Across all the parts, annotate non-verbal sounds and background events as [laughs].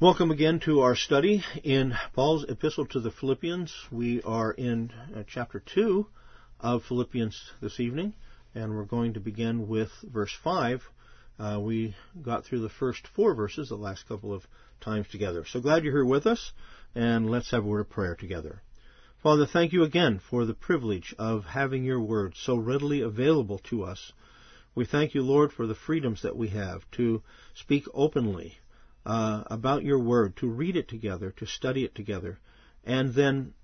Welcome again to our study in Paul's epistle to the Philippians. We are in uh, chapter 2 of Philippians this evening, and we're going to begin with verse 5. Uh, we got through the first four verses the last couple of times together. So glad you're here with us, and let's have a word of prayer together. Father, thank you again for the privilege of having your word so readily available to us. We thank you, Lord, for the freedoms that we have to speak openly uh, about your word, to read it together, to study it together, and then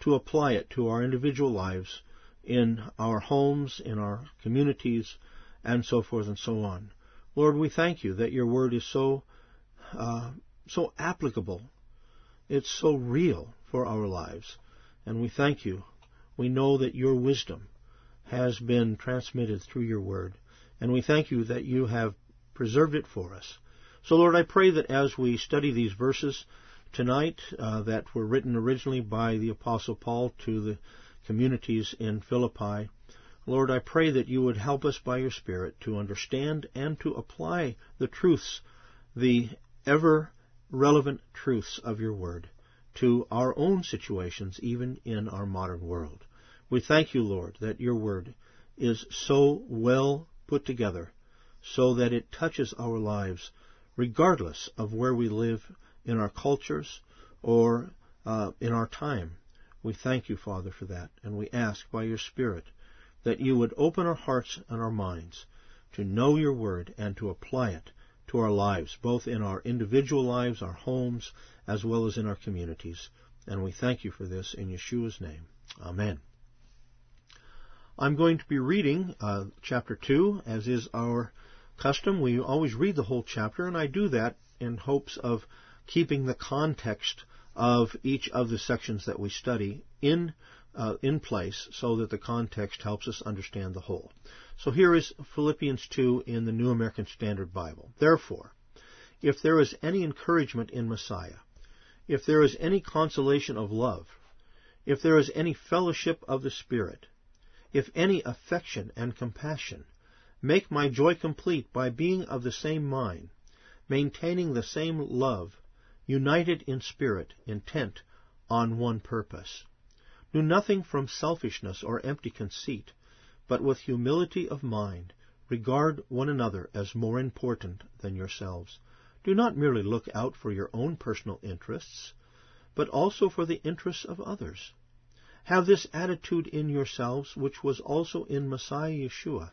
to apply it to our individual lives in our homes, in our communities, and so forth and so on. Lord, we thank you that your word is so uh, so applicable. It's so real for our lives, and we thank you. We know that your wisdom has been transmitted through your word, and we thank you that you have preserved it for us so, Lord, I pray that as we study these verses tonight uh, that were written originally by the Apostle Paul to the communities in Philippi, Lord, I pray that you would help us by your Spirit to understand and to apply the truths, the ever relevant truths of your Word, to our own situations, even in our modern world. We thank you, Lord, that your Word is so well put together so that it touches our lives regardless of where we live in our cultures or uh, in our time. We thank you, Father, for that, and we ask by your Spirit that you would open our hearts and our minds to know your word and to apply it to our lives, both in our individual lives, our homes, as well as in our communities. And we thank you for this in Yeshua's name. Amen. I'm going to be reading uh, chapter 2, as is our custom, we always read the whole chapter, and I do that in hopes of keeping the context of each of the sections that we study in uh, in place so that the context helps us understand the whole. So here is Philippians 2 in the New American Standard Bible. Therefore, if there is any encouragement in Messiah, if there is any consolation of love, if there is any fellowship of the Spirit, if any affection and compassion, Make my joy complete by being of the same mind, maintaining the same love, united in spirit, intent on one purpose. Do nothing from selfishness or empty conceit, but with humility of mind regard one another as more important than yourselves. Do not merely look out for your own personal interests, but also for the interests of others. Have this attitude in yourselves which was also in Messiah Yeshua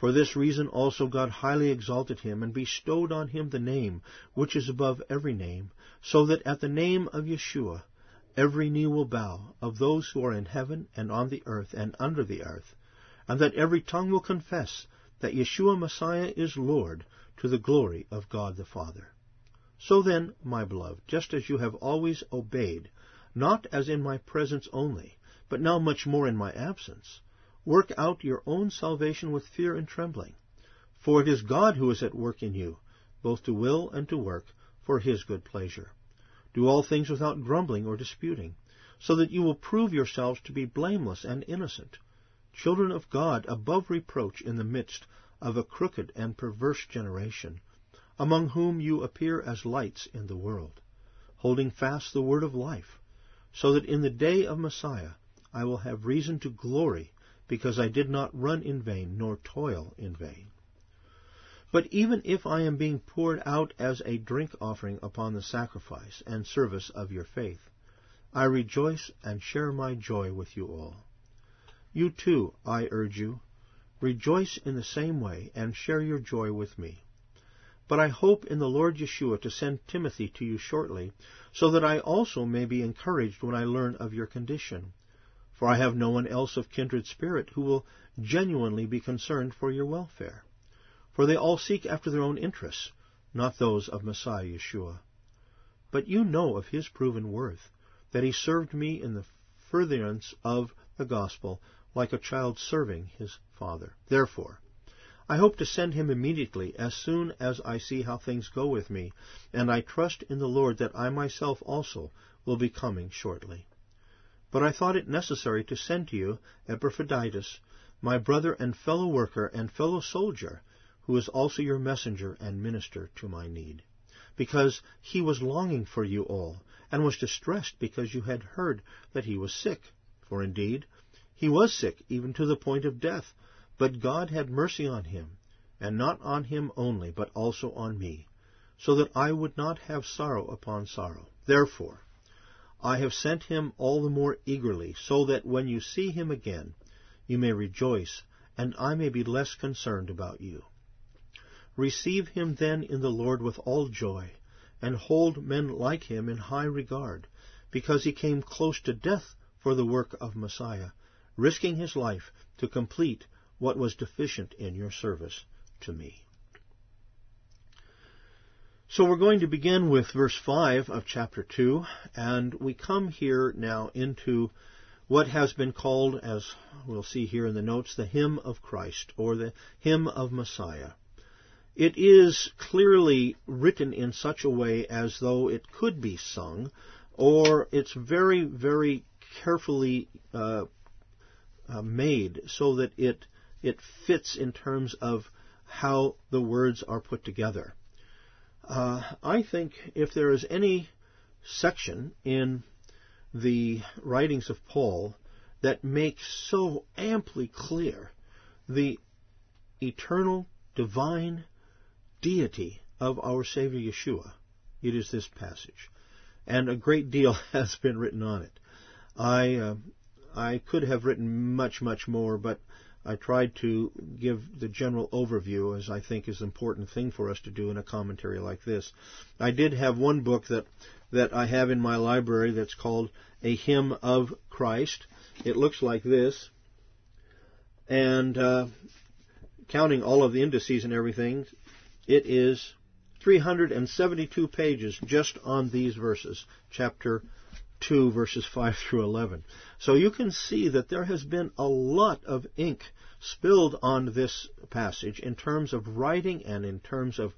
For this reason also God highly exalted him, and bestowed on him the name which is above every name, so that at the name of Yeshua every knee will bow, of those who are in heaven and on the earth and under the earth, and that every tongue will confess that Yeshua Messiah is Lord, to the glory of God the Father. So then, my beloved, just as you have always obeyed, not as in my presence only, but now much more in my absence, Work out your own salvation with fear and trembling. For it is God who is at work in you, both to will and to work, for his good pleasure. Do all things without grumbling or disputing, so that you will prove yourselves to be blameless and innocent, children of God above reproach in the midst of a crooked and perverse generation, among whom you appear as lights in the world, holding fast the word of life, so that in the day of Messiah I will have reason to glory because I did not run in vain nor toil in vain. But even if I am being poured out as a drink offering upon the sacrifice and service of your faith, I rejoice and share my joy with you all. You too, I urge you, rejoice in the same way and share your joy with me. But I hope in the Lord Yeshua to send Timothy to you shortly, so that I also may be encouraged when I learn of your condition for I have no one else of kindred spirit who will genuinely be concerned for your welfare. For they all seek after their own interests, not those of Messiah Yeshua. But you know of his proven worth, that he served me in the furtherance of the gospel like a child serving his father. Therefore, I hope to send him immediately as soon as I see how things go with me, and I trust in the Lord that I myself also will be coming shortly. But I thought it necessary to send to you Epaphroditus, my brother and fellow worker and fellow soldier, who is also your messenger and minister to my need, because he was longing for you all, and was distressed because you had heard that he was sick. For indeed, he was sick even to the point of death, but God had mercy on him, and not on him only, but also on me, so that I would not have sorrow upon sorrow. Therefore, I have sent him all the more eagerly, so that when you see him again, you may rejoice, and I may be less concerned about you. Receive him then in the Lord with all joy, and hold men like him in high regard, because he came close to death for the work of Messiah, risking his life to complete what was deficient in your service to me. So we're going to begin with verse 5 of chapter 2, and we come here now into what has been called, as we'll see here in the notes, the hymn of Christ, or the hymn of Messiah. It is clearly written in such a way as though it could be sung, or it's very, very carefully uh, uh, made so that it it fits in terms of how the words are put together. Uh, I think if there is any section in the writings of Paul that makes so amply clear the eternal, divine deity of our Savior Yeshua, it is this passage. And a great deal [laughs] has been written on it. I uh, I could have written much, much more, but I tried to give the general overview, as I think is an important thing for us to do in a commentary like this. I did have one book that that I have in my library that's called A Hymn of Christ. It looks like this, and uh, counting all of the indices and everything, it is 372 pages just on these verses, chapter 2, verses 5 through 11. So you can see that there has been a lot of ink spilled on this passage in terms of writing and in terms of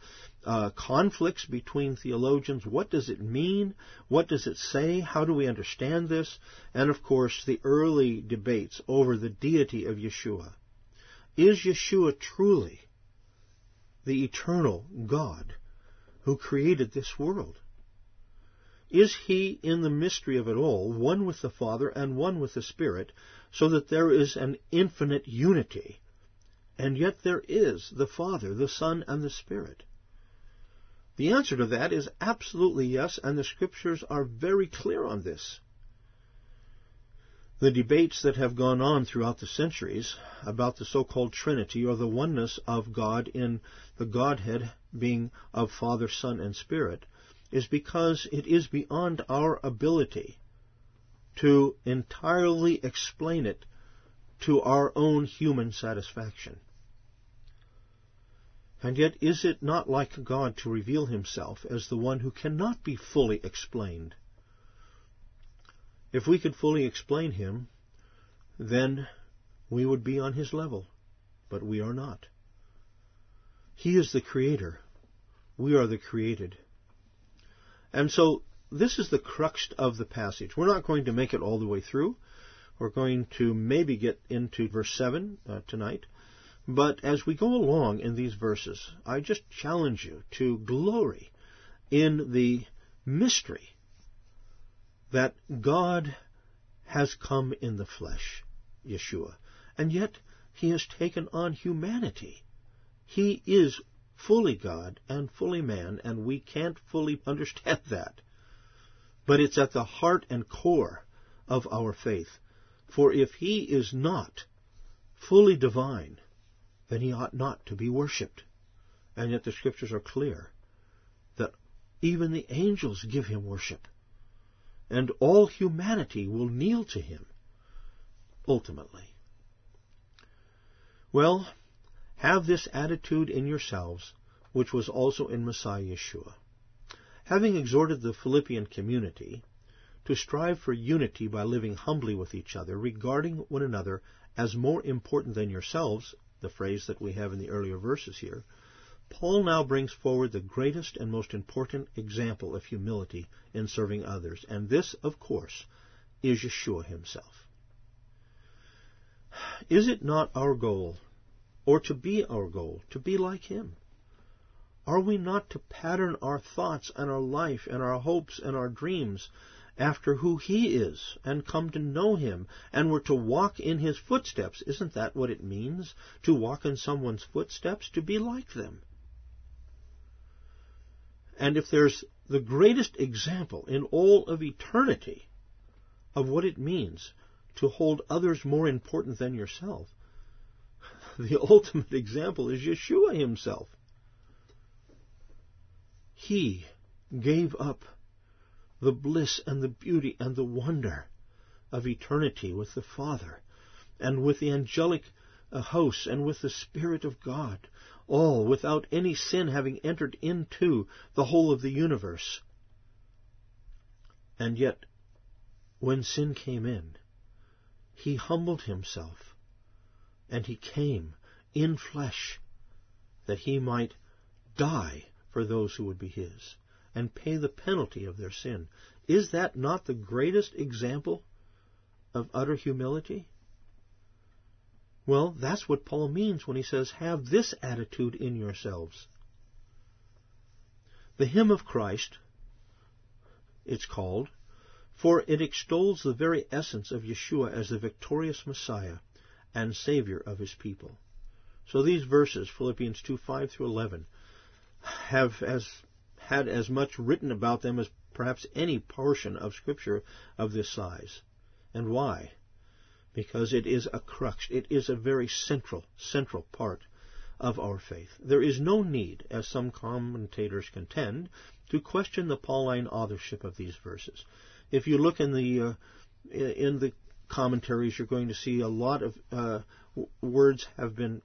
uh, conflicts between theologians. What does it mean? What does it say? How do we understand this? And of course, the early debates over the deity of Yeshua. Is Yeshua truly the eternal God who created this world? Is he in the mystery of it all, one with the Father and one with the Spirit, so that there is an infinite unity? And yet there is the Father, the Son, and the Spirit. The answer to that is absolutely yes, and the Scriptures are very clear on this. The debates that have gone on throughout the centuries about the so-called Trinity or the oneness of God in the Godhead being of Father, Son, and Spirit is because it is beyond our ability to entirely explain it to our own human satisfaction. And yet, is it not like God to reveal himself as the one who cannot be fully explained? If we could fully explain him, then we would be on his level, but we are not. He is the creator. We are the created. And so this is the crux of the passage. We're not going to make it all the way through. We're going to maybe get into verse 7 uh, tonight. But as we go along in these verses, I just challenge you to glory in the mystery that God has come in the flesh, Yeshua, and yet he has taken on humanity. He is fully God and fully man, and we can't fully [laughs] understand that. But it's at the heart and core of our faith. For if he is not fully divine, then he ought not to be worshipped. And yet the scriptures are clear that even the angels give him worship, and all humanity will kneel to him ultimately. Well, have this attitude in yourselves, which was also in Messiah Yeshua. Having exhorted the Philippian community to strive for unity by living humbly with each other, regarding one another as more important than yourselves, the phrase that we have in the earlier verses here, Paul now brings forward the greatest and most important example of humility in serving others, and this, of course, is Yeshua himself. [sighs] Is it not our goal, or to be our goal, to be like him? Are we not to pattern our thoughts and our life and our hopes and our dreams after who he is and come to know him and we're to walk in his footsteps? Isn't that what it means to walk in someone's footsteps? To be like them. And if there's the greatest example in all of eternity of what it means to hold others more important than yourself, [laughs] the ultimate example is Yeshua himself. He gave up the bliss and the beauty and the wonder of eternity with the Father and with the angelic uh, hosts and with the Spirit of God all without any sin having entered into the whole of the universe. And yet, when sin came in, he humbled himself, and he came in flesh that he might die for those who would be his and pay the penalty of their sin. Is that not the greatest example of utter humility? Well, that's what Paul means when he says, have this attitude in yourselves. The hymn of Christ, it's called, for it extols the very essence of Yeshua as the victorious Messiah and Savior of his people. So these verses, Philippians 2, 5 through 11, have as, had as much written about them as perhaps any portion of Scripture of this size. And why? because it is a crux. It is a very central, central part of our faith. There is no need, as some commentators contend, to question the Pauline authorship of these verses. If you look in the uh, in the commentaries, you're going to see a lot of uh, words have been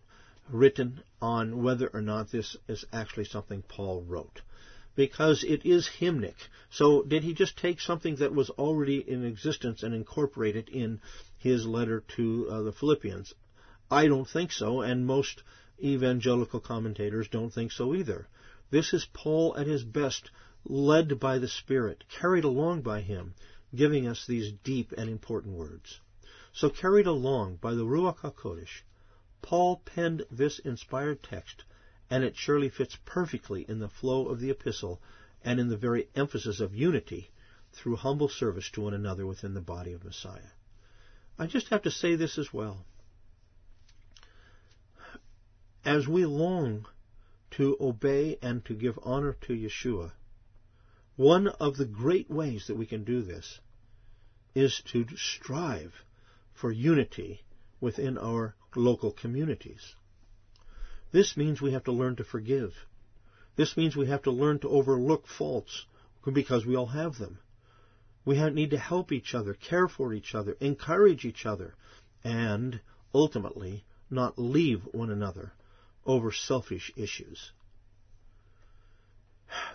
written on whether or not this is actually something Paul wrote because it is hymnic. So did he just take something that was already in existence and incorporate it in his letter to uh, the Philippians? I don't think so, and most evangelical commentators don't think so either. This is Paul at his best, led by the Spirit, carried along by him, giving us these deep and important words. So carried along by the Ruach HaKodesh, Paul penned this inspired text and it surely fits perfectly in the flow of the epistle and in the very emphasis of unity through humble service to one another within the body of Messiah. I just have to say this as well. As we long to obey and to give honor to Yeshua, one of the great ways that we can do this is to strive for unity within our local communities. This means we have to learn to forgive. This means we have to learn to overlook faults because we all have them. We need to help each other, care for each other, encourage each other, and ultimately not leave one another over selfish issues.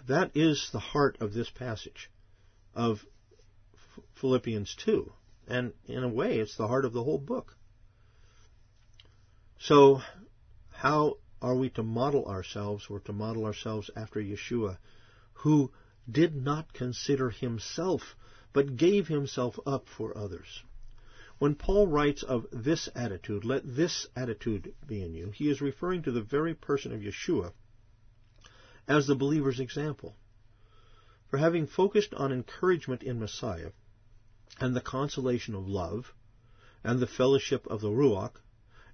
That is the heart of this passage of Philippians 2. And in a way, it's the heart of the whole book. So, how are we to model ourselves or to model ourselves after Yeshua, who did not consider himself, but gave himself up for others? When Paul writes of this attitude, let this attitude be in you, he is referring to the very person of Yeshua as the believer's example. For having focused on encouragement in Messiah, and the consolation of love, and the fellowship of the Ruach,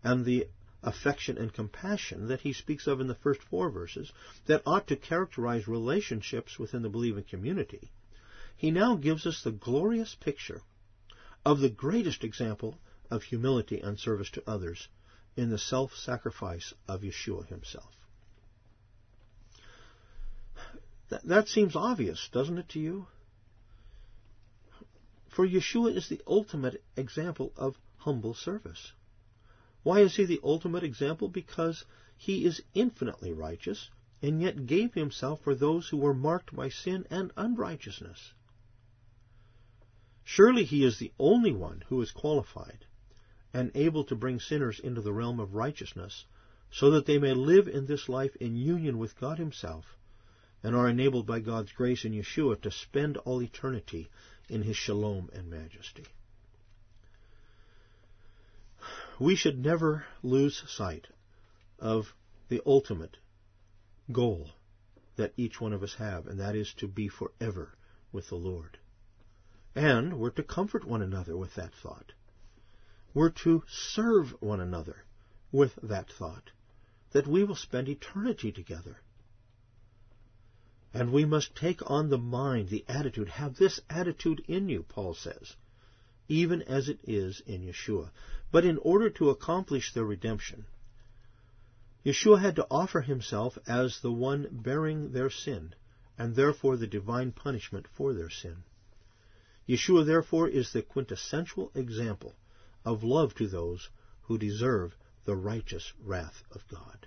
and the affection and compassion that he speaks of in the first four verses that ought to characterize relationships within the believing community, he now gives us the glorious picture of the greatest example of humility and service to others in the self-sacrifice of Yeshua himself. That seems obvious, doesn't it to you? For Yeshua is the ultimate example of humble service. Why is he the ultimate example? Because he is infinitely righteous and yet gave himself for those who were marked by sin and unrighteousness. Surely he is the only one who is qualified and able to bring sinners into the realm of righteousness so that they may live in this life in union with God himself and are enabled by God's grace in Yeshua to spend all eternity in his shalom and majesty. We should never lose sight of the ultimate goal that each one of us have, and that is to be forever with the Lord. And we're to comfort one another with that thought. We're to serve one another with that thought, that we will spend eternity together. And we must take on the mind, the attitude, have this attitude in you, Paul says, even as it is in Yeshua. But in order to accomplish their redemption, Yeshua had to offer himself as the one bearing their sin, and therefore the divine punishment for their sin. Yeshua therefore is the quintessential example of love to those who deserve the righteous wrath of God.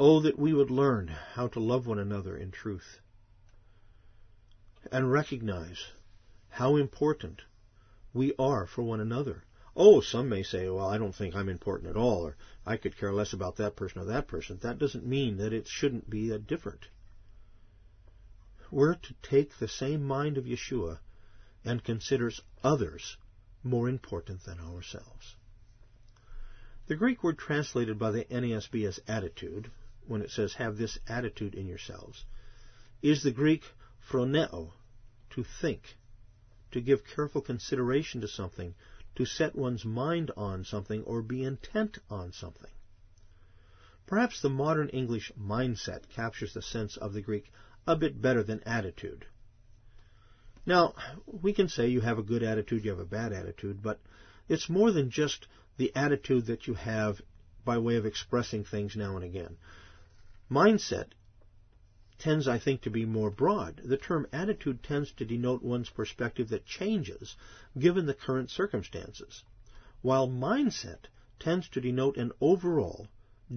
Oh, that we would learn how to love one another in truth and recognize how important we are for one another. Oh, some may say, well, I don't think I'm important at all, or I could care less about that person or that person. That doesn't mean that it shouldn't be different. We're to take the same mind of Yeshua and consider others more important than ourselves. The Greek word translated by the NASB as attitude, when it says have this attitude in yourselves, is the Greek phroneo, to think, to give careful consideration to something, to set one's mind on something, or be intent on something. Perhaps the modern English mindset captures the sense of the Greek a bit better than attitude. Now, we can say you have a good attitude, you have a bad attitude, but it's more than just the attitude that you have by way of expressing things now and again. Mindset tends, I think, to be more broad. The term attitude tends to denote one's perspective that changes given the current circumstances, while mindset tends to denote an overall,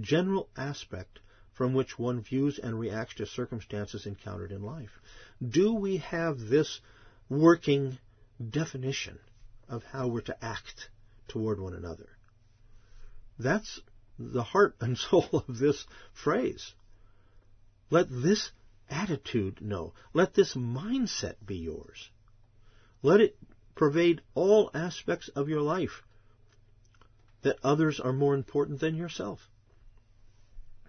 general aspect from which one views and reacts to circumstances encountered in life. Do we have this working definition of how we're to act toward one another? That's the heart and [laughs] soul of this phrase. Let this attitude know. Let this mindset be yours. Let it pervade all aspects of your life that others are more important than yourself.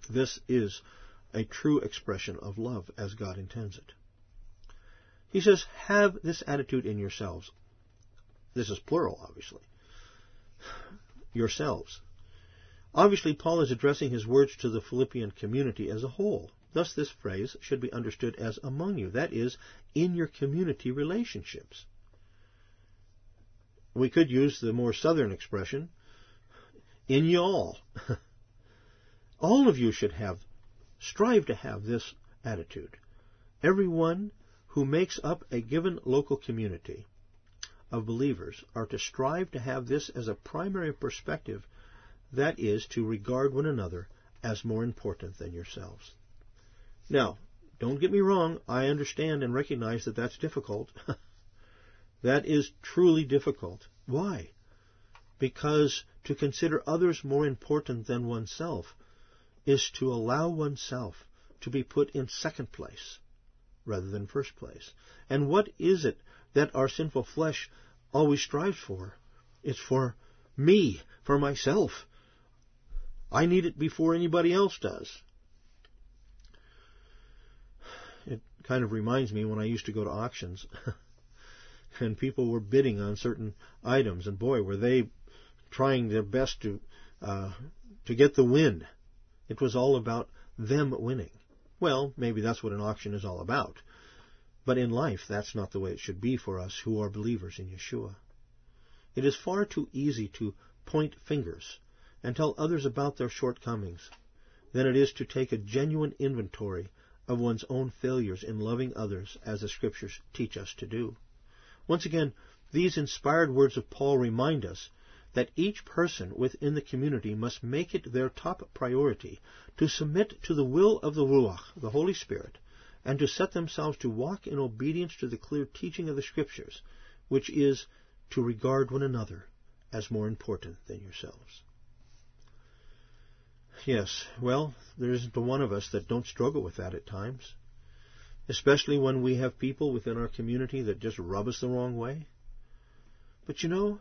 This is a true expression of love as God intends it. He says, have this attitude in yourselves. This is plural, obviously. [sighs] Yourselves. Obviously, Paul is addressing his words to the Philippian community as a whole. Thus, this phrase should be understood as among you, that is, in your community relationships. We could use the more southern expression, in y'all. [laughs] All of you should have, strive to have this attitude. Everyone who makes up a given local community of believers are to strive to have this as a primary perspective, that is, to regard one another as more important than yourselves. Now, don't get me wrong, I understand and recognize that that's difficult. [laughs] that is truly difficult. Why? Because to consider others more important than oneself is to allow oneself to be put in second place rather than first place. And what is it that our sinful flesh always strives for? It's for me, for myself. I need it before anybody else does. It kind of reminds me when I used to go to auctions [laughs] and people were bidding on certain items, and boy, were they trying their best to uh, to get the win. It was all about them winning. Well, maybe that's what an auction is all about. But in life, that's not the way it should be for us who are believers in Yeshua. It is far too easy to point fingers and tell others about their shortcomings than it is to take a genuine inventory of one's own failures in loving others as the Scriptures teach us to do. Once again, these inspired words of Paul remind us that each person within the community must make it their top priority to submit to the will of the Ruach, the Holy Spirit, and to set themselves to walk in obedience to the clear teaching of the Scriptures, which is to regard one another as more important than yourselves. Yes, well, there isn't one of us that don't struggle with that at times, especially when we have people within our community that just rub us the wrong way. But you know,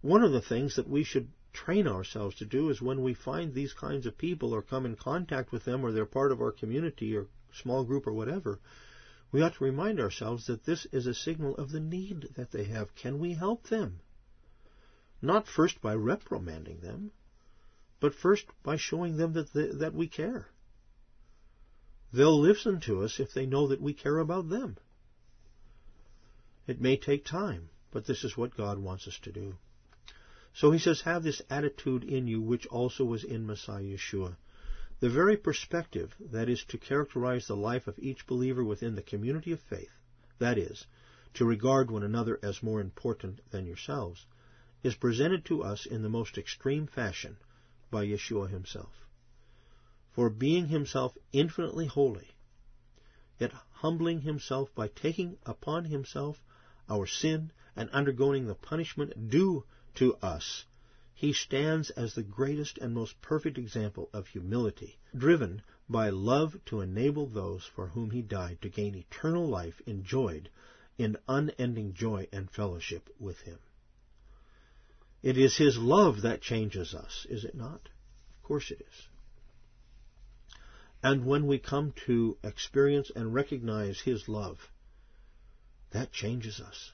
one of the things that we should train ourselves to do is when we find these kinds of people or come in contact with them or they're part of our community or small group or whatever, we ought to remind ourselves that this is a signal of the need that they have. Can we help them? Not first by reprimanding them, but first by showing them that, they, that we care. They'll listen to us if they know that we care about them. It may take time, but this is what God wants us to do. So he says, have this attitude in you which also was in Messiah Yeshua. The very perspective that is to characterize the life of each believer within the community of faith, that is, to regard one another as more important than yourselves, is presented to us in the most extreme fashion by Yeshua himself. For being himself infinitely holy, yet humbling himself by taking upon himself our sin and undergoing the punishment due to us, he stands as the greatest and most perfect example of humility, driven by love to enable those for whom he died to gain eternal life enjoyed in unending joy and fellowship with him. It is his love that changes us, is it not? Of course it is. And when we come to experience and recognize his love, that changes us.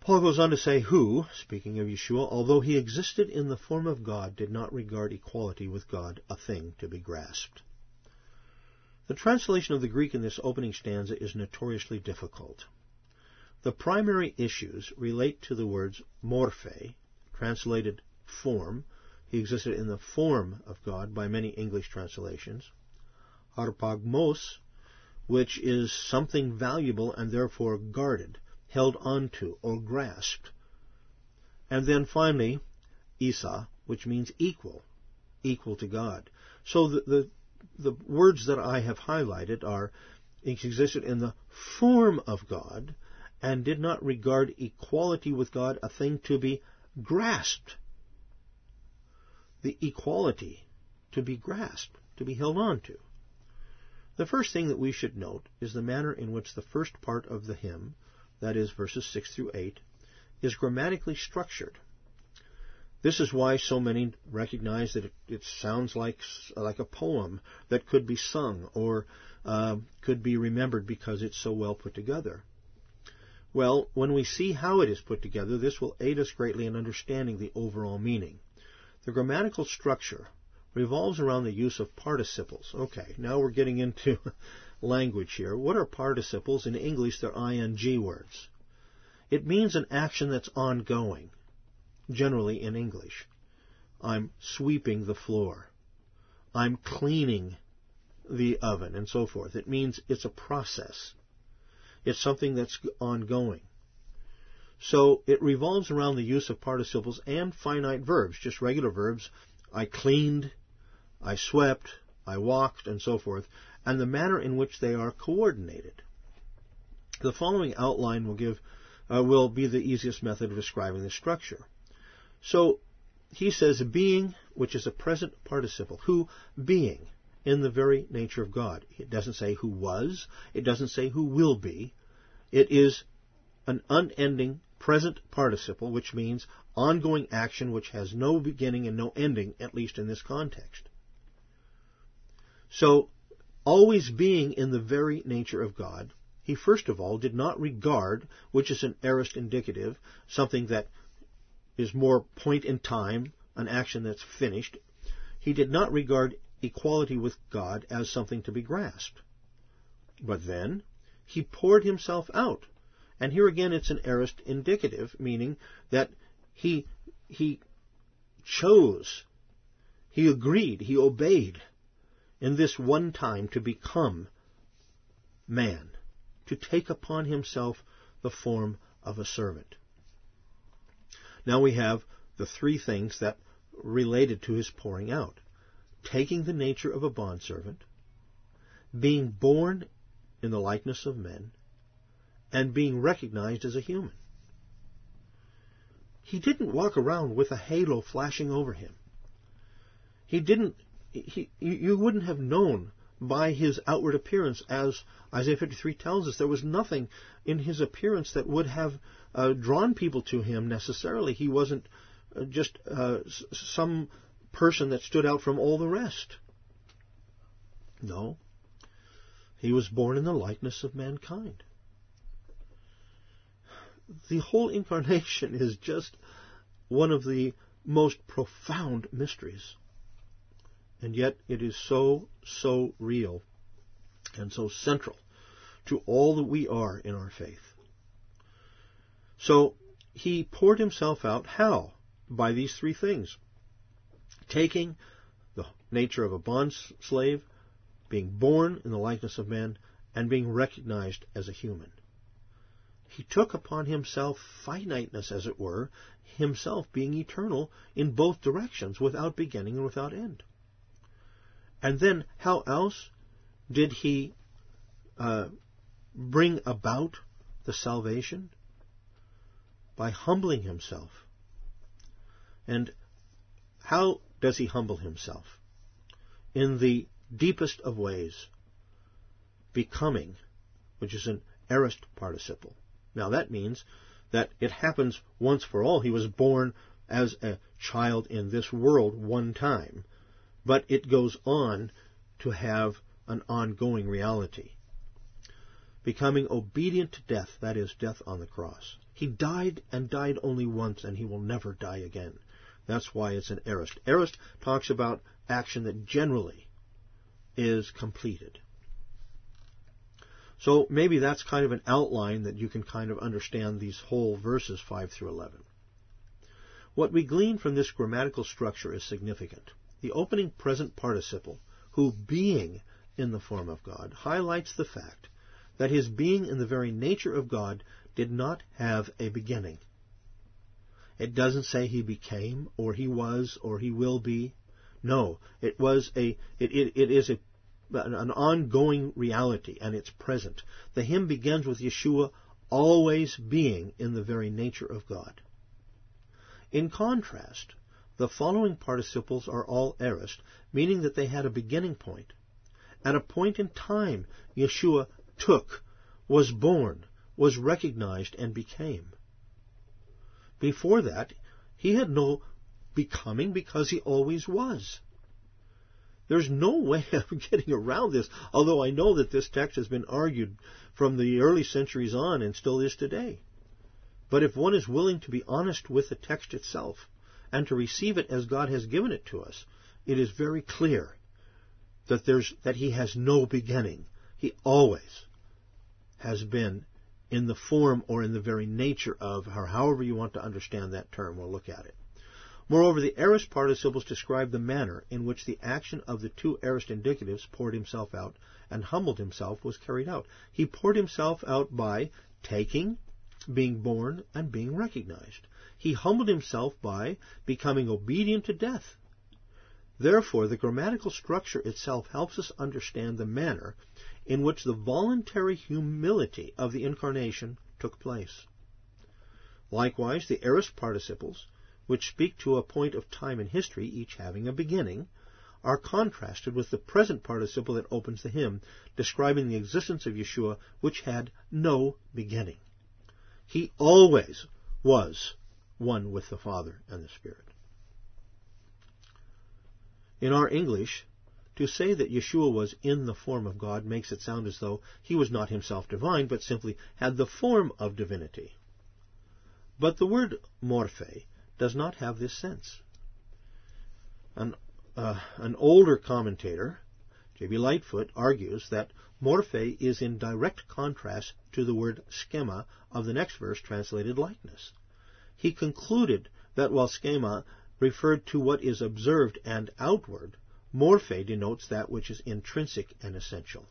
Paul goes on to say, Who, speaking of Yeshua, although he existed in the form of God, did not regard equality with God a thing to be grasped. The translation of the Greek in this opening stanza is notoriously difficult. The primary issues relate to the words morphe, translated form. He existed in the form of God by many English translations. Harpagmos, which is something valuable and therefore guarded held onto or grasped. And then finally, Isa, which means equal, equal to God. So the, the, the words that I have highlighted are existed in the form of God and did not regard equality with God a thing to be grasped. The equality to be grasped, to be held on to. The first thing that we should note is the manner in which the first part of the hymn that is verses 6 through 8, is grammatically structured. This is why so many recognize that it, it sounds like like a poem that could be sung or uh, could be remembered because it's so well put together. Well, when we see how it is put together, this will aid us greatly in understanding the overall meaning. The grammatical structure revolves around the use of participles. Okay, now we're getting into [laughs] language here. What are participles? In English, they're ing words. It means an action that's ongoing, generally in English. I'm sweeping the floor. I'm cleaning the oven, and so forth. It means it's a process. It's something that's ongoing. So it revolves around the use of participles and finite verbs, just regular verbs. I cleaned, I swept, I walked, and so forth and the manner in which they are coordinated. The following outline will give uh, will be the easiest method of describing the structure. So he says being, which is a present participle, who being in the very nature of God. It doesn't say who was, it doesn't say who will be. It is an unending present participle, which means ongoing action which has no beginning and no ending, at least in this context. So always being in the very nature of God, he first of all did not regard, which is an aorist indicative, something that is more point in time, an action that's finished. He did not regard equality with God as something to be grasped. But then, he poured himself out. And here again it's an aorist indicative, meaning that he, he chose, he agreed, he obeyed in this one time to become man, to take upon himself the form of a servant. Now we have the three things that related to his pouring out. Taking the nature of a bondservant, being born in the likeness of men, and being recognized as a human. He didn't walk around with a halo flashing over him. He didn't, he, you wouldn't have known by his outward appearance, as Isaiah 53 tells us. There was nothing in his appearance that would have uh, drawn people to him necessarily. He wasn't uh, just uh, some person that stood out from all the rest. No. He was born in the likeness of mankind. The whole incarnation is just one of the most profound mysteries. And yet it is so, so real and so central to all that we are in our faith. So he poured himself out how? By these three things. Taking the nature of a bond slave, being born in the likeness of men, and being recognized as a human. He took upon himself finiteness, as it were, himself being eternal in both directions, without beginning and without end. And then, how else did he uh, bring about the salvation? By humbling himself. And how does he humble himself? In the deepest of ways, becoming, which is an aorist participle. Now that means that it happens once for all. He was born as a child in this world one time but it goes on to have an ongoing reality. Becoming obedient to death, that is, death on the cross. He died and died only once, and he will never die again. That's why it's an aorist. Aorist talks about action that generally is completed. So maybe that's kind of an outline that you can kind of understand these whole verses 5 through 11. What we glean from this grammatical structure is significant. The opening present participle, who being in the form of God, highlights the fact that his being in the very nature of God did not have a beginning. It doesn't say he became, or he was, or he will be. No, it was a, it, it, it is a, an ongoing reality, and it's present. The hymn begins with Yeshua always being in the very nature of God. In contrast, the following participles are all aorist, meaning that they had a beginning point. At a point in time, Yeshua took, was born, was recognized, and became. Before that, he had no becoming because he always was. There's no [laughs] way of getting around this, although I know that this text has been argued from the early centuries on and still is today. But if one is willing to be honest with the text itself, and to receive it as God has given it to us, it is very clear that there's that he has no beginning. He always has been in the form or in the very nature of, or however you want to understand that term, we'll look at it. Moreover, the aorist participles describe the manner in which the action of the two aorist indicatives poured himself out and humbled himself was carried out. He poured himself out by taking, being born, and being recognized. He humbled himself by becoming obedient to death. Therefore, the grammatical structure itself helps us understand the manner in which the voluntary humility of the incarnation took place. Likewise, the aorist participles, which speak to a point of time in history, each having a beginning, are contrasted with the present participle that opens the hymn, describing the existence of Yeshua, which had no beginning. He always was one with the Father and the Spirit. In our English, to say that Yeshua was in the form of God makes it sound as though he was not himself divine, but simply had the form of divinity. But the word morphe does not have this sense. An, uh, an older commentator, J.B. Lightfoot, argues that morphe is in direct contrast to the word schema of the next verse translated likeness. He concluded that while schema referred to what is observed and outward, morphe denotes that which is intrinsic and essential.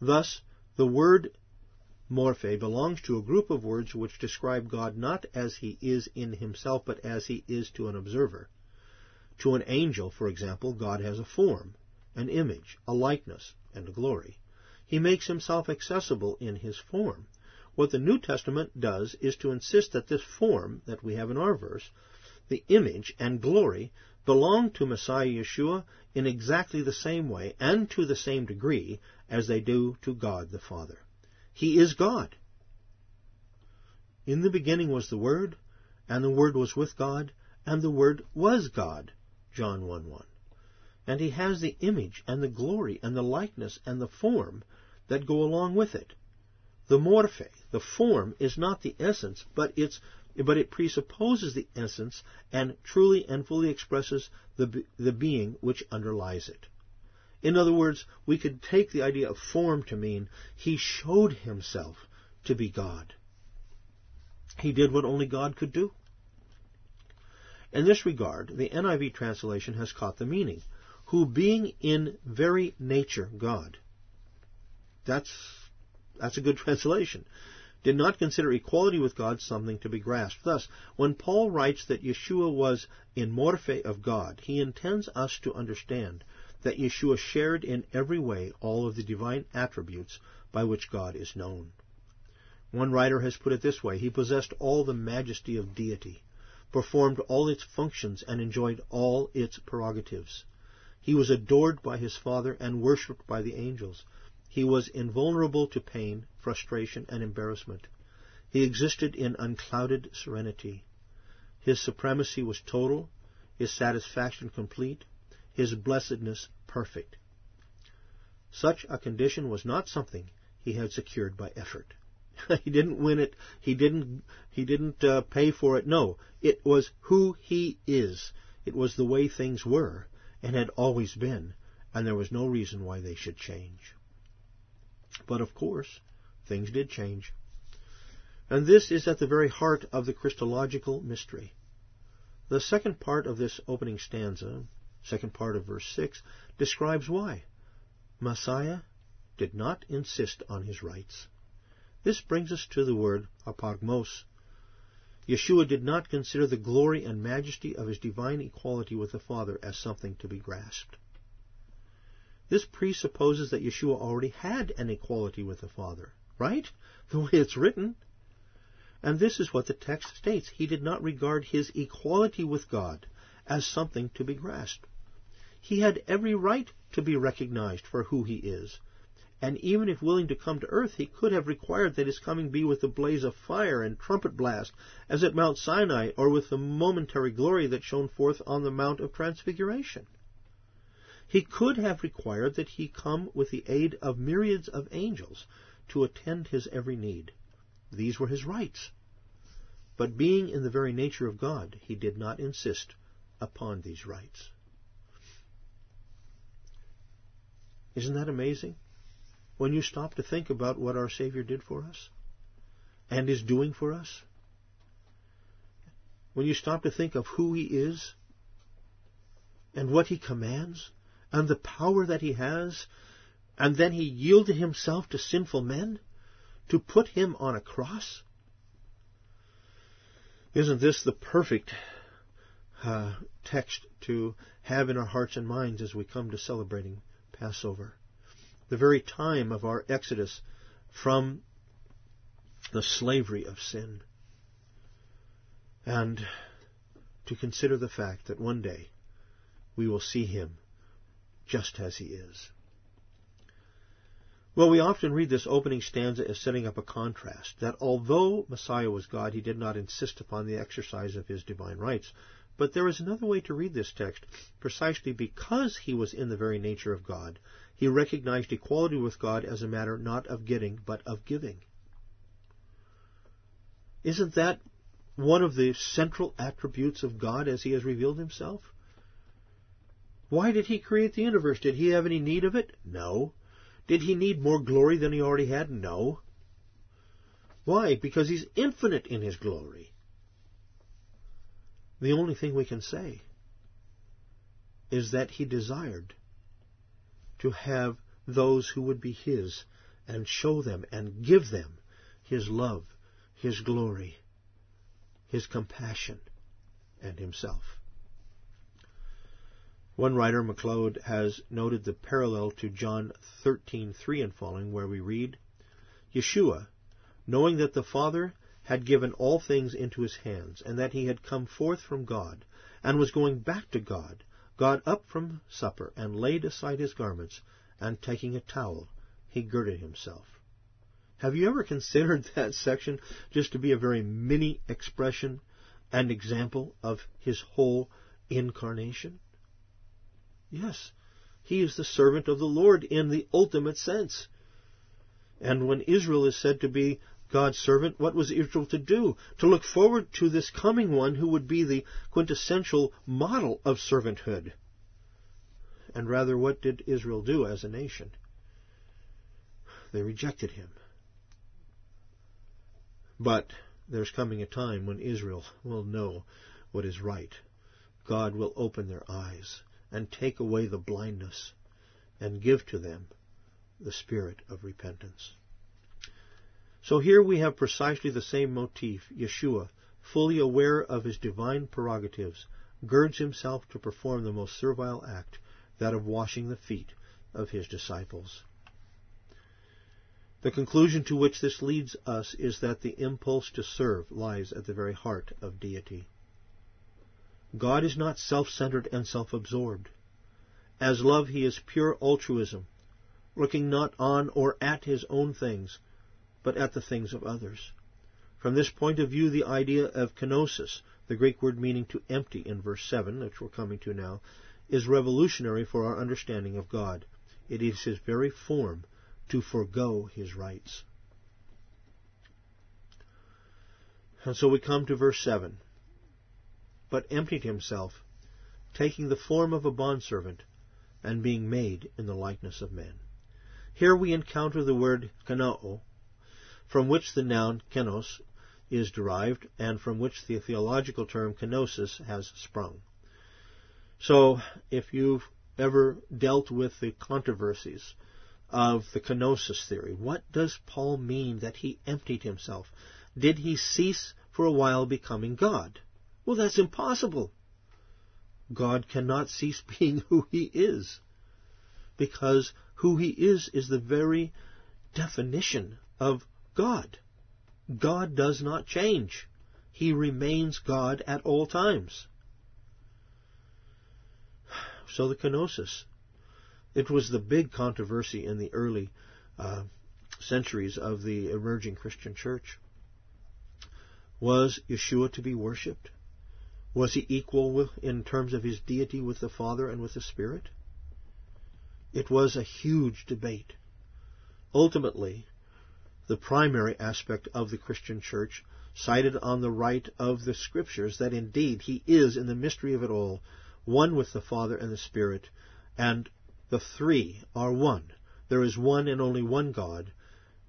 Thus, the word morphe belongs to a group of words which describe God not as he is in himself, but as he is to an observer. To an angel, for example, God has a form, an image, a likeness, and a glory. He makes himself accessible in his form. What the New Testament does is to insist that this form that we have in our verse, the image and glory, belong to Messiah Yeshua in exactly the same way and to the same degree as they do to God the Father. He is God. In the beginning was the Word, and the Word was with God, and the Word was God. John 1 1. And he has the image and the glory and the likeness and the form that go along with it. The morphe, the form, is not the essence, but it's but it presupposes the essence and truly and fully expresses the, the being which underlies it. In other words, we could take the idea of form to mean he showed himself to be God. He did what only God could do. In this regard, the NIV translation has caught the meaning, who being in very nature God. That's, that's a good [laughs] translation did not consider equality with God something to be grasped. Thus, when Paul writes that Yeshua was in morphe of God, he intends us to understand that Yeshua shared in every way all of the divine attributes by which God is known. One writer has put it this way He possessed all the majesty of deity, performed all its functions, and enjoyed all its prerogatives. He was adored by his Father and worshipped by the angels. He was invulnerable to pain, frustration, and embarrassment. He existed in unclouded serenity. His supremacy was total, his satisfaction complete, his blessedness perfect. Such a condition was not something he had secured by effort. [laughs] he didn't win it. He didn't. He didn't uh, pay for it. No, it was who he is. It was the way things were and had always been, and there was no reason why they should change. But of course, things did change. And this is at the very heart of the Christological mystery. The second part of this opening stanza, second part of verse 6, describes why. Messiah did not insist on his rights. This brings us to the word harpagmos. Yeshua did not consider the glory and majesty of his divine equality with the Father as something to be grasped. This presupposes that Yeshua already had an equality with the Father, right? The way it's written. And this is what the text states. He did not regard his equality with God as something to be grasped. He had every right to be recognized for who he is. And even if willing to come to earth, he could have required that his coming be with the blaze of fire and trumpet blast, as at Mount Sinai, or with the momentary glory that shone forth on the Mount of Transfiguration. He could have required that he come with the aid of myriads of angels to attend his every need. These were his rights. But being in the very nature of God, he did not insist upon these rights. Isn't that amazing? When you stop to think about what our Savior did for us and is doing for us, when you stop to think of who He is and what He commands, and the power that he has, and then he yielded himself to sinful men to put him on a cross? Isn't this the perfect uh, text to have in our hearts and minds as we come to celebrating Passover? The very time of our exodus from the slavery of sin. And to consider the fact that one day we will see him just as he is. Well, we often read this opening stanza as setting up a contrast, that although Messiah was God, he did not insist upon the exercise of his divine rights. But there is another way to read this text. Precisely because he was in the very nature of God, he recognized equality with God as a matter not of getting, but of giving. Isn't that one of the central attributes of God as he has revealed himself? Why did he create the universe? Did he have any need of it? No. Did he need more glory than he already had? No. Why? Because he's infinite in his glory. The only thing we can say is that he desired to have those who would be his and show them and give them his love, his glory, his compassion, and himself. One writer, MacLeod, has noted the parallel to John 13:3 and following, where we read, Yeshua, knowing that the Father had given all things into his hands, and that he had come forth from God, and was going back to God, got up from supper, and laid aside his garments, and taking a towel, he girded himself. Have you ever [laughs] considered that section just to be a very mini expression and example of his whole incarnation? Yes, he is the servant of the Lord in the ultimate sense. And when Israel is said to be God's servant, what was Israel to do? To look forward to this coming one who would be the quintessential model of servanthood. And rather, what did Israel do as a nation? They rejected him. But there's coming a time when Israel will know what is right. God will open their eyes and take away the blindness and give to them the spirit of repentance. So here we have precisely the same motif. Yeshua, fully aware of his divine prerogatives, girds himself to perform the most servile act, that of washing the feet of his disciples. The conclusion to which this leads us is that the impulse to serve lies at the very heart of deity. God is not self-centered and self-absorbed. As love, he is pure altruism, looking not on or at his own things, but at the things of others. From this point of view, the idea of kenosis, the Greek word meaning to empty in verse 7, which we're coming to now, is revolutionary for our understanding of God. It is his very form to forego his rights. And so we come to verse 7. But emptied himself, taking the form of a bondservant, and being made in the likeness of men. Here we encounter the word kenoo, from which the noun kenos is derived and from which the theological term kenosis has sprung. So, if you've ever dealt with the controversies of the kenosis theory, what does Paul mean that he emptied himself? Did he cease for a while becoming God? Well, that's impossible. God cannot cease [laughs] being who he is, because who he is is the very definition of God. God does not change. He remains God at all times. [sighs] So the kenosis. It was the big controversy in the early uh, centuries of the emerging Christian church. Was Yeshua to be worshipped? Was he equal with, in terms of his deity with the Father and with the Spirit? It was a huge debate. Ultimately, the primary aspect of the Christian church, cited on the right of the Scriptures that indeed he is, in the mystery of it all, one with the Father and the Spirit, and the three are one. There is one and only one God.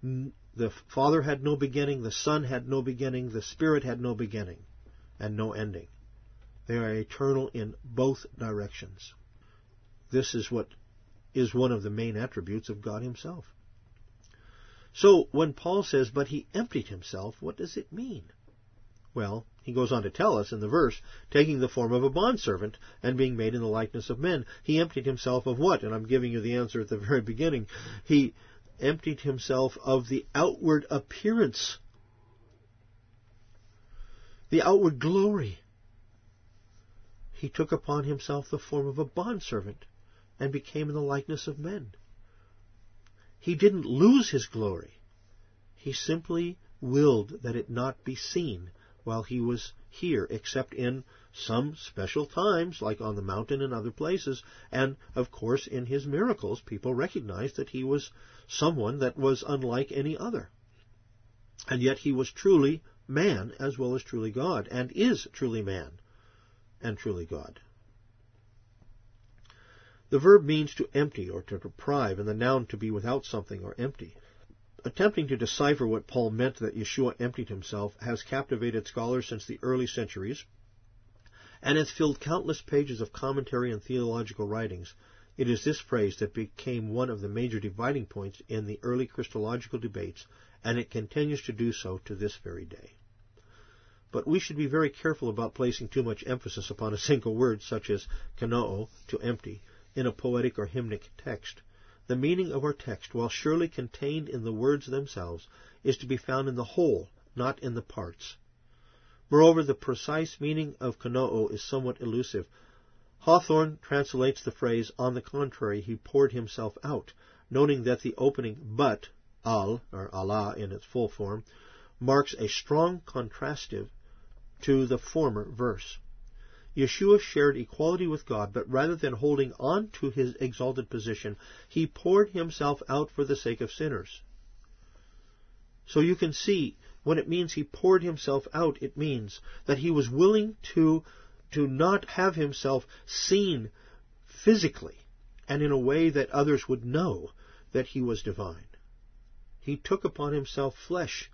The Father had no beginning, the Son had no beginning, the Spirit had no beginning, and no ending. They are eternal in both directions. This is what is one of the main attributes of God Himself. So when Paul says, but he emptied himself, what does it mean? Well, he goes on to tell us in the verse, taking the form of a bondservant and being made in the likeness of men. He emptied himself of what? And I'm giving you the answer at the [laughs] very beginning. He emptied himself of the outward appearance, the outward glory. He took upon himself the form of a bondservant and became in the likeness of men. He didn't lose his glory. He simply willed that it not be seen while he was here, except in some special times, like on the mountain and other places. And, of course, in his miracles, people recognized that he was someone that was unlike any other. And yet he was truly man as well as truly God, and is truly man and truly God. The verb means to empty or to deprive, and the noun to be without something or empty. Attempting to decipher what Paul meant that Yeshua emptied himself has captivated scholars since the early centuries, and has filled countless pages of commentary and theological writings. It is this phrase that became one of the major dividing points in the early Christological debates, and it continues to do so to this very day. But we should be very careful about placing too much emphasis upon a single word, such as kenoo, to empty, in a poetic or hymnic text. The meaning of our text, while surely contained in the words themselves, is to be found in the whole, not in the parts. Moreover, the precise meaning of kenoo is somewhat elusive. Hawthorne translates the phrase, on the contrary, he poured himself out, noting that the opening but, al, or alla in its full form, marks a strong contrastive to the former verse. Yeshua shared equality with God, but rather than holding on to his exalted position, he poured himself out for the sake of sinners. So you can see when it means he poured himself out, it means that he was willing to, to not have himself seen physically and in a way that others would know that he was divine. He took upon himself flesh.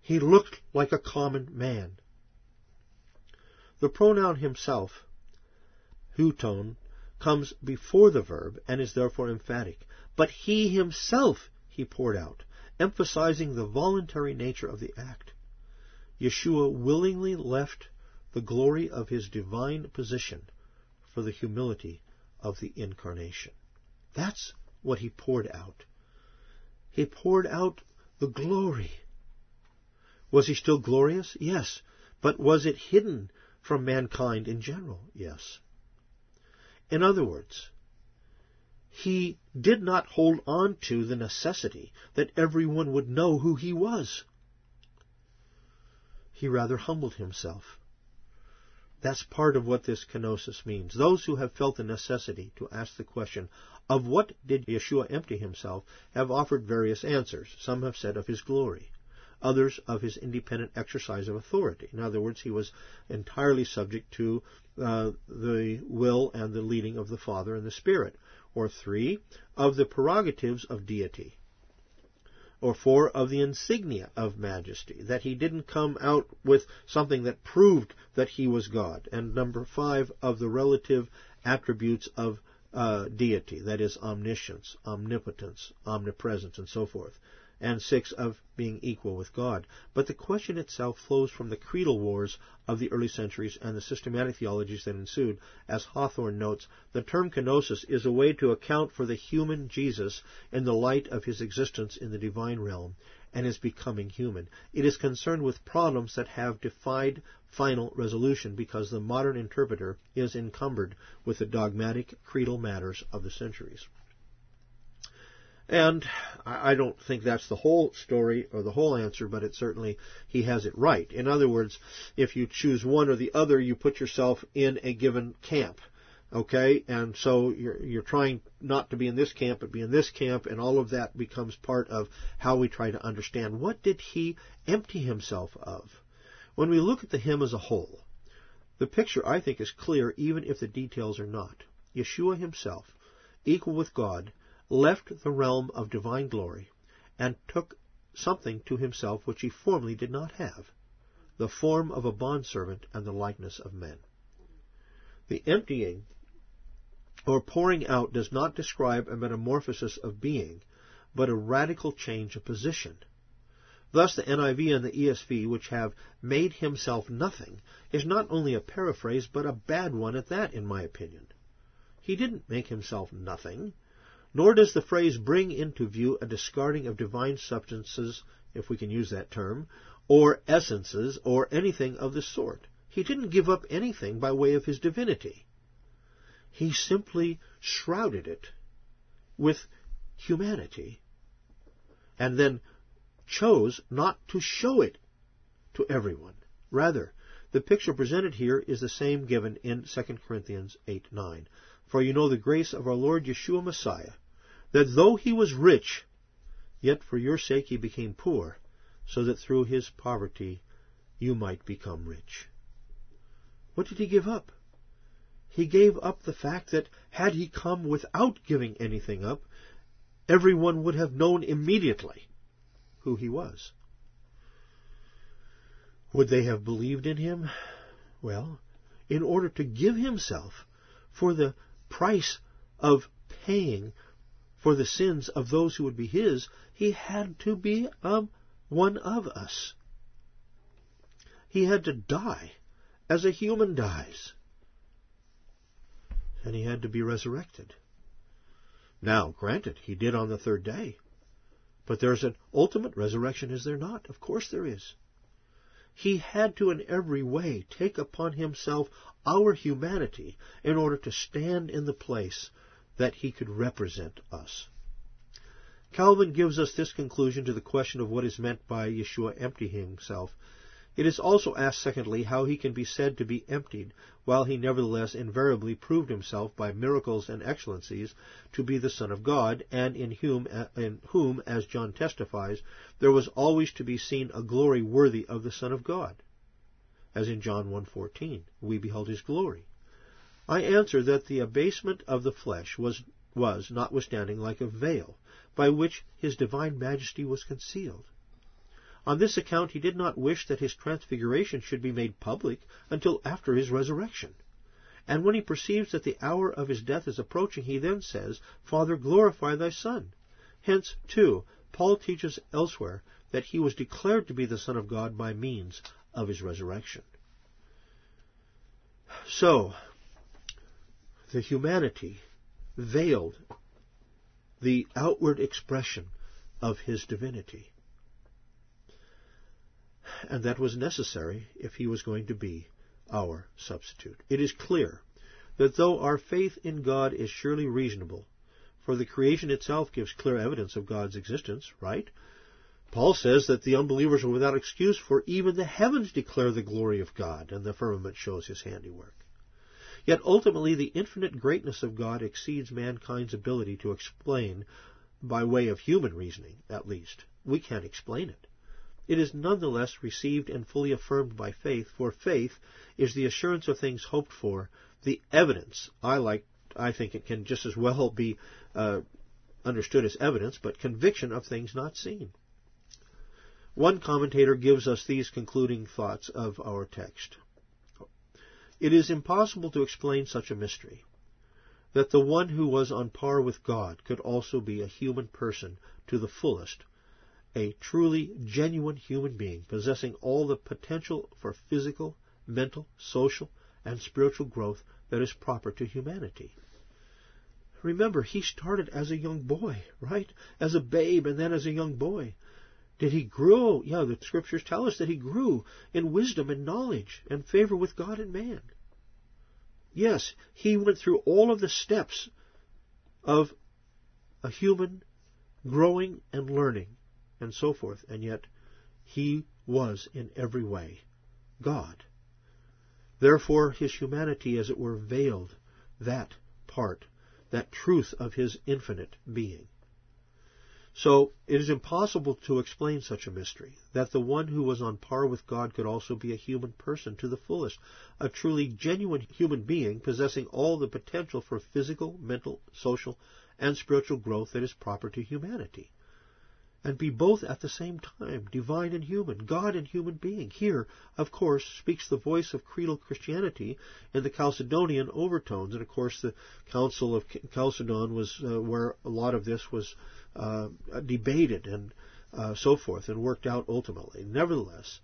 He looked like a common man. The pronoun himself, huton, comes before the verb and is therefore emphatic. But he himself he poured out, emphasizing the voluntary nature of the act. Yeshua willingly left the glory of his divine position for the humility of the incarnation. That's what he poured out. He poured out the glory. Was he still glorious? Yes. But was it hidden from mankind in general? Yes. In other words, he did not hold on to the necessity that everyone would know who he was. He rather humbled himself. That's part of what this kenosis means. Those who have felt the necessity to ask the question, of what did Yeshua empty himself, have offered various answers. Some have said of his glory others of his independent exercise of authority. In other words, he was entirely subject to uh, the will and the leading of the Father and the Spirit. Or three, of the prerogatives of deity. Or four, of the insignia of majesty, that he didn't come out with something that proved that he was God. And number five, of the relative attributes of uh, deity, that is, omniscience, omnipotence, omnipresence, and so forth and six of being equal with God. But the question itself flows from the creedal wars of the early centuries and the systematic theologies that ensued. As Hawthorne notes, the term kenosis is a way to account for the human Jesus in the light of his existence in the divine realm and his becoming human. It is concerned with problems that have defied final resolution because the modern interpreter is encumbered with the dogmatic creedal matters of the centuries. And I don't think that's the whole story or the whole answer, but it certainly, he has it right. In other words, if you choose one or the other, you put yourself in a given camp. Okay? And so you're, you're trying not to be in this camp, but be in this camp, and all of that becomes part of how we try to understand what did he empty himself of? When we look at the hymn as a whole, the picture, I think, is clear even if the details are not. Yeshua himself, equal with God, left the realm of divine glory and took something to himself which he formerly did not have, the form of a bondservant and the likeness of men. The emptying or pouring out does not describe a metamorphosis of being, but a radical change of position. Thus, the NIV and the ESV, which have made himself nothing, is not only a paraphrase, but a bad one at that, in my opinion. He didn't make himself nothing. Nor does the phrase bring into view a discarding of divine substances, if we can use that term, or essences, or anything of the sort. He didn't give up anything by way of his divinity. He simply shrouded it with humanity and then chose not to show it to everyone. Rather, the picture presented here is the same given in 2 Corinthians 8 9. For you know the grace of our Lord Yeshua Messiah, that though he was rich, yet for your sake he became poor, so that through his poverty you might become rich. What did he give up? He gave up the fact that had he come without giving anything up, everyone would have known immediately who he was. Would they have believed in him? Well, in order to give himself for the price of paying for the sins of those who would be his, he had to be um, one of us. He had to die as a human dies. And he had to be resurrected. Now, granted, he did on the third day. But there's an ultimate resurrection, is there not? Of course there is. He had to, in every way, take upon himself our humanity in order to stand in the place that he could represent us. Calvin gives us this conclusion to the question of what is meant by Yeshua emptying himself it is also asked, secondly, how he can be said to be emptied, while he nevertheless invariably proved himself by miracles and excellencies to be the Son of God, and in whom, in whom, as John testifies, there was always to be seen a glory worthy of the Son of God, as in John 1.14, we beheld his glory. I answer that the abasement of the flesh was, was, notwithstanding, like a veil, by which his divine majesty was concealed. On this account he did not wish that his transfiguration should be made public until after his resurrection. And when he perceives that the hour of his death is approaching, he then says, Father, glorify thy Son. Hence, too, Paul teaches elsewhere that he was declared to be the Son of God by means of his resurrection. So, the humanity veiled the outward expression of his divinity and that was necessary if he was going to be our substitute. It is clear that though our faith in God is surely reasonable, for the creation itself gives clear evidence of God's existence, right? Paul says that the unbelievers are without excuse, for even the heavens declare the glory of God, and the firmament shows his handiwork. Yet ultimately, the infinite greatness of God exceeds mankind's ability to explain, by way of human reasoning, at least. We can't explain it it is nonetheless received and fully affirmed by faith, for faith is the assurance of things hoped for, the evidence. I like, I think it can just as well be uh, understood as evidence, but conviction of things not seen. One commentator gives us these concluding thoughts of our text. It is impossible to explain such a mystery that the one who was on par with God could also be a human person to the fullest a truly genuine human being possessing all the potential for physical, mental, social, and spiritual growth that is proper to humanity. Remember, he started as a young boy, right? As a babe and then as a young boy. Did he grow? Yeah, the scriptures tell us that he grew in wisdom and knowledge and favor with God and man. Yes, he went through all of the steps of a human growing and learning and so forth, and yet he was in every way God. Therefore, his humanity, as it were, veiled that part, that truth of his infinite being. So it is impossible to explain such a mystery, that the one who was on par with God could also be a human person to the fullest, a truly genuine human being possessing all the potential for physical, mental, social, and spiritual growth that is proper to humanity and be both at the same time, divine and human, God and human being. Here, of course, speaks the voice of creedal Christianity in the Chalcedonian overtones, and of course, the Council of Chalcedon was uh, where a lot of this was uh, debated and uh, so forth, and worked out ultimately. Nevertheless,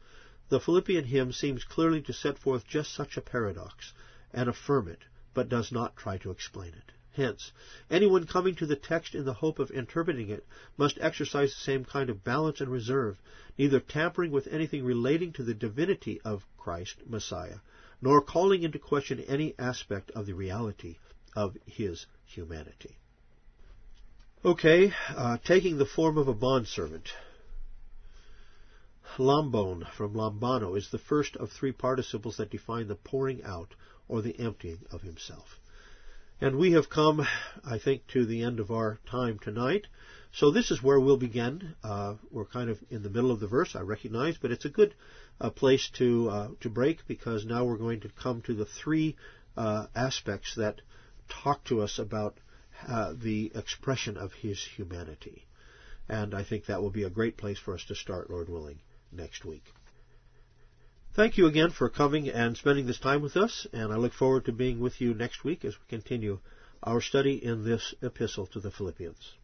the Philippian hymn seems clearly to set forth just such a paradox and affirm it, but does not try to explain it. Hence, anyone coming to the text in the hope of interpreting it must exercise the same kind of balance and reserve, neither tampering with anything relating to the divinity of Christ, Messiah, nor calling into question any aspect of the reality of his humanity. Okay, uh, taking the form of a bondservant. Lambone from lambano is the first of three participles that define the pouring out or the emptying of himself. And we have come, I think, to the end of our time tonight. So this is where we'll begin. Uh, we're kind of in the middle of the verse, I recognize, but it's a good uh, place to uh, to break because now we're going to come to the three uh, aspects that talk to us about uh, the expression of His humanity. And I think that will be a great place for us to start, Lord willing, next week. Thank you again for coming and spending this time with us, and I look forward to being with you next week as we continue our study in this epistle to the Philippians.